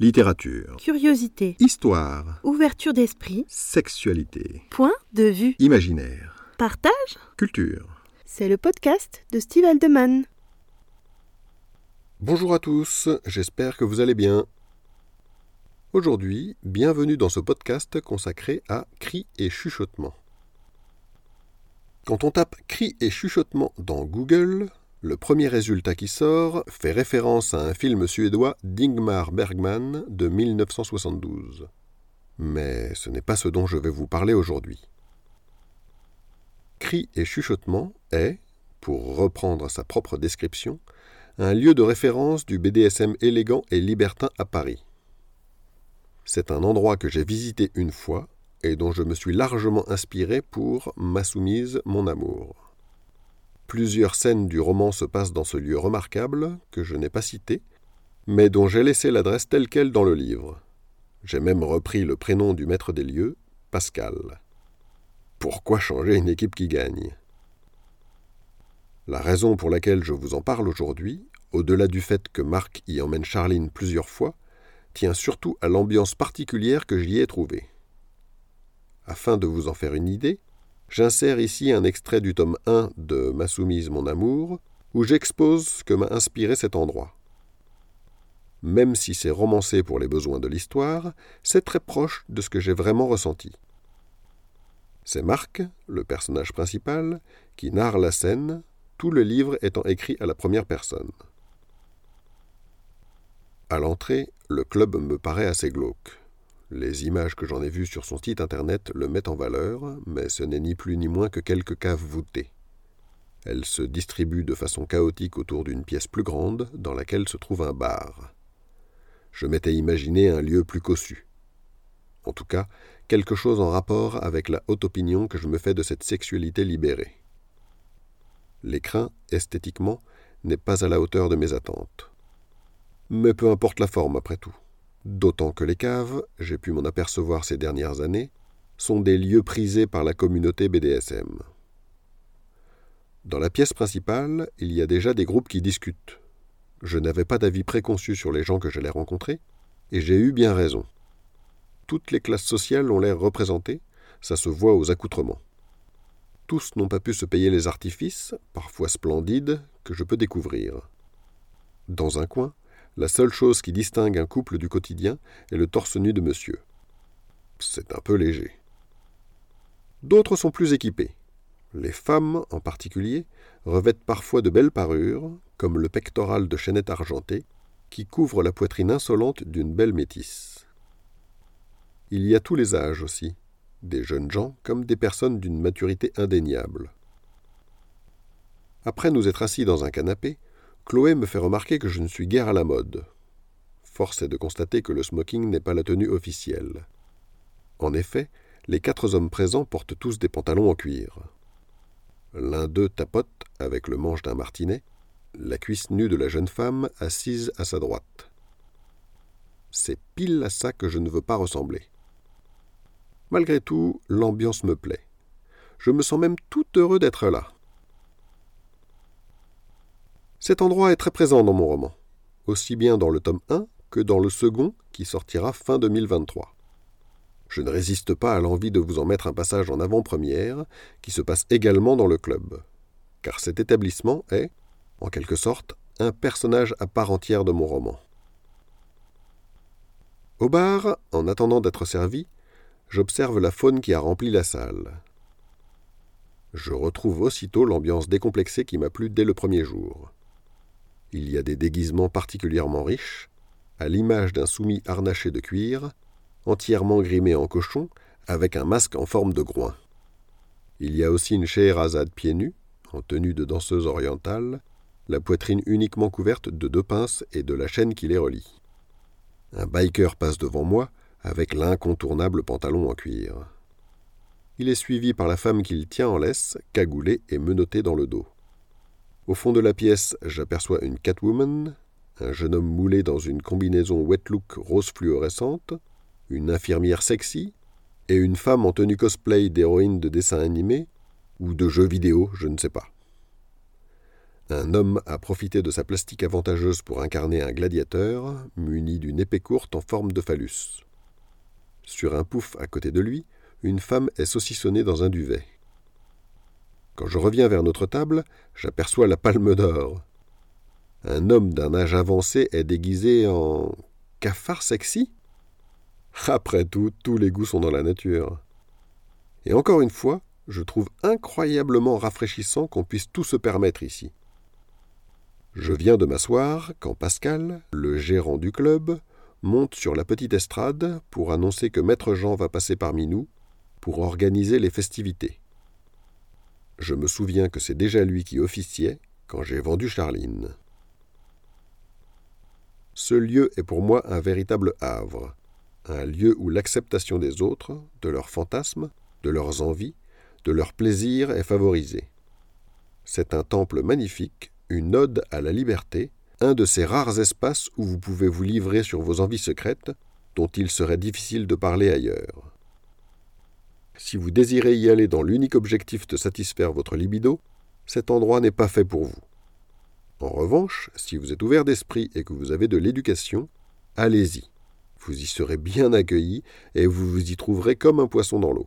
Littérature. Curiosité. Histoire. Ouverture d'esprit. Sexualité. Point de vue. Imaginaire. Partage. Culture. C'est le podcast de Steve Aldeman. Bonjour à tous, j'espère que vous allez bien. Aujourd'hui, bienvenue dans ce podcast consacré à cris et chuchotements. Quand on tape cris et chuchotements dans Google, le premier résultat qui sort fait référence à un film suédois d'Ingmar Bergman de 1972. Mais ce n'est pas ce dont je vais vous parler aujourd'hui. Cris et chuchotement est, pour reprendre sa propre description, un lieu de référence du BDSM élégant et libertin à Paris. C'est un endroit que j'ai visité une fois et dont je me suis largement inspiré pour Ma soumise, mon amour. Plusieurs scènes du roman se passent dans ce lieu remarquable, que je n'ai pas cité, mais dont j'ai laissé l'adresse telle qu'elle dans le livre. J'ai même repris le prénom du maître des lieux, Pascal. Pourquoi changer une équipe qui gagne? La raison pour laquelle je vous en parle aujourd'hui, au-delà du fait que Marc y emmène Charline plusieurs fois, tient surtout à l'ambiance particulière que j'y ai trouvée. Afin de vous en faire une idée, J'insère ici un extrait du tome 1 de Ma soumise, mon amour, où j'expose ce que m'a inspiré cet endroit. Même si c'est romancé pour les besoins de l'histoire, c'est très proche de ce que j'ai vraiment ressenti. C'est Marc, le personnage principal, qui narre la scène, tout le livre étant écrit à la première personne. À l'entrée, le club me paraît assez glauque. Les images que j'en ai vues sur son site internet le mettent en valeur, mais ce n'est ni plus ni moins que quelques caves voûtées. Elles se distribuent de façon chaotique autour d'une pièce plus grande dans laquelle se trouve un bar. Je m'étais imaginé un lieu plus cossu. En tout cas, quelque chose en rapport avec la haute opinion que je me fais de cette sexualité libérée. L'écrin, esthétiquement, n'est pas à la hauteur de mes attentes. Mais peu importe la forme après tout. D'autant que les caves, j'ai pu m'en apercevoir ces dernières années, sont des lieux prisés par la communauté BDSM. Dans la pièce principale, il y a déjà des groupes qui discutent. Je n'avais pas d'avis préconçu sur les gens que j'allais rencontrer, et j'ai eu bien raison. Toutes les classes sociales ont l'air représentées, ça se voit aux accoutrements. Tous n'ont pas pu se payer les artifices, parfois splendides, que je peux découvrir. Dans un coin, la seule chose qui distingue un couple du quotidien est le torse nu de monsieur. C'est un peu léger. D'autres sont plus équipés. Les femmes, en particulier, revêtent parfois de belles parures, comme le pectoral de chaînette argentée, qui couvre la poitrine insolente d'une belle métisse. Il y a tous les âges aussi, des jeunes gens comme des personnes d'une maturité indéniable. Après nous être assis dans un canapé, Chloé me fait remarquer que je ne suis guère à la mode. Force est de constater que le smoking n'est pas la tenue officielle. En effet, les quatre hommes présents portent tous des pantalons en cuir. L'un d'eux tapote, avec le manche d'un martinet, la cuisse nue de la jeune femme assise à sa droite. C'est pile à ça que je ne veux pas ressembler. Malgré tout, l'ambiance me plaît. Je me sens même tout heureux d'être là. Cet endroit est très présent dans mon roman, aussi bien dans le tome 1 que dans le second qui sortira fin 2023. Je ne résiste pas à l'envie de vous en mettre un passage en avant-première qui se passe également dans le club, car cet établissement est, en quelque sorte, un personnage à part entière de mon roman. Au bar, en attendant d'être servi, j'observe la faune qui a rempli la salle. Je retrouve aussitôt l'ambiance décomplexée qui m'a plu dès le premier jour. Il y a des déguisements particulièrement riches, à l'image d'un soumis harnaché de cuir, entièrement grimé en cochon, avec un masque en forme de groin. Il y a aussi une Scheherazade pieds nus, en tenue de danseuse orientale, la poitrine uniquement couverte de deux pinces et de la chaîne qui les relie. Un biker passe devant moi, avec l'incontournable pantalon en cuir. Il est suivi par la femme qu'il tient en laisse, cagoulée et menottée dans le dos. Au fond de la pièce, j'aperçois une Catwoman, un jeune homme moulé dans une combinaison wet look rose fluorescente, une infirmière sexy, et une femme en tenue cosplay d'héroïne de dessin animé, ou de jeu vidéo, je ne sais pas. Un homme a profité de sa plastique avantageuse pour incarner un gladiateur muni d'une épée courte en forme de phallus. Sur un pouf à côté de lui, une femme est saucissonnée dans un duvet. Quand je reviens vers notre table, j'aperçois la palme d'or. Un homme d'un âge avancé est déguisé en cafard sexy? Après tout, tous les goûts sont dans la nature. Et encore une fois, je trouve incroyablement rafraîchissant qu'on puisse tout se permettre ici. Je viens de m'asseoir quand Pascal, le gérant du club, monte sur la petite estrade pour annoncer que Maître Jean va passer parmi nous pour organiser les festivités. Je me souviens que c'est déjà lui qui officiait quand j'ai vendu Charline. Ce lieu est pour moi un véritable havre, un lieu où l'acceptation des autres, de leurs fantasmes, de leurs envies, de leurs plaisirs est favorisée. C'est un temple magnifique une ode à la liberté, un de ces rares espaces où vous pouvez vous livrer sur vos envies secrètes, dont il serait difficile de parler ailleurs. Si vous désirez y aller dans l'unique objectif de satisfaire votre libido, cet endroit n'est pas fait pour vous. En revanche, si vous êtes ouvert d'esprit et que vous avez de l'éducation, allez-y. Vous y serez bien accueilli et vous vous y trouverez comme un poisson dans l'eau.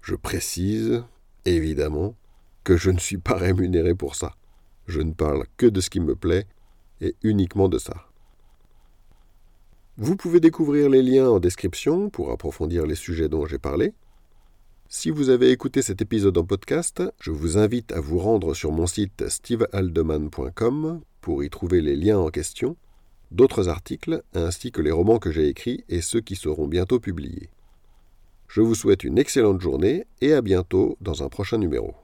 Je précise, évidemment, que je ne suis pas rémunéré pour ça. Je ne parle que de ce qui me plaît et uniquement de ça. Vous pouvez découvrir les liens en description pour approfondir les sujets dont j'ai parlé. Si vous avez écouté cet épisode en podcast, je vous invite à vous rendre sur mon site stevehaldeman.com pour y trouver les liens en question, d'autres articles ainsi que les romans que j'ai écrits et ceux qui seront bientôt publiés. Je vous souhaite une excellente journée et à bientôt dans un prochain numéro.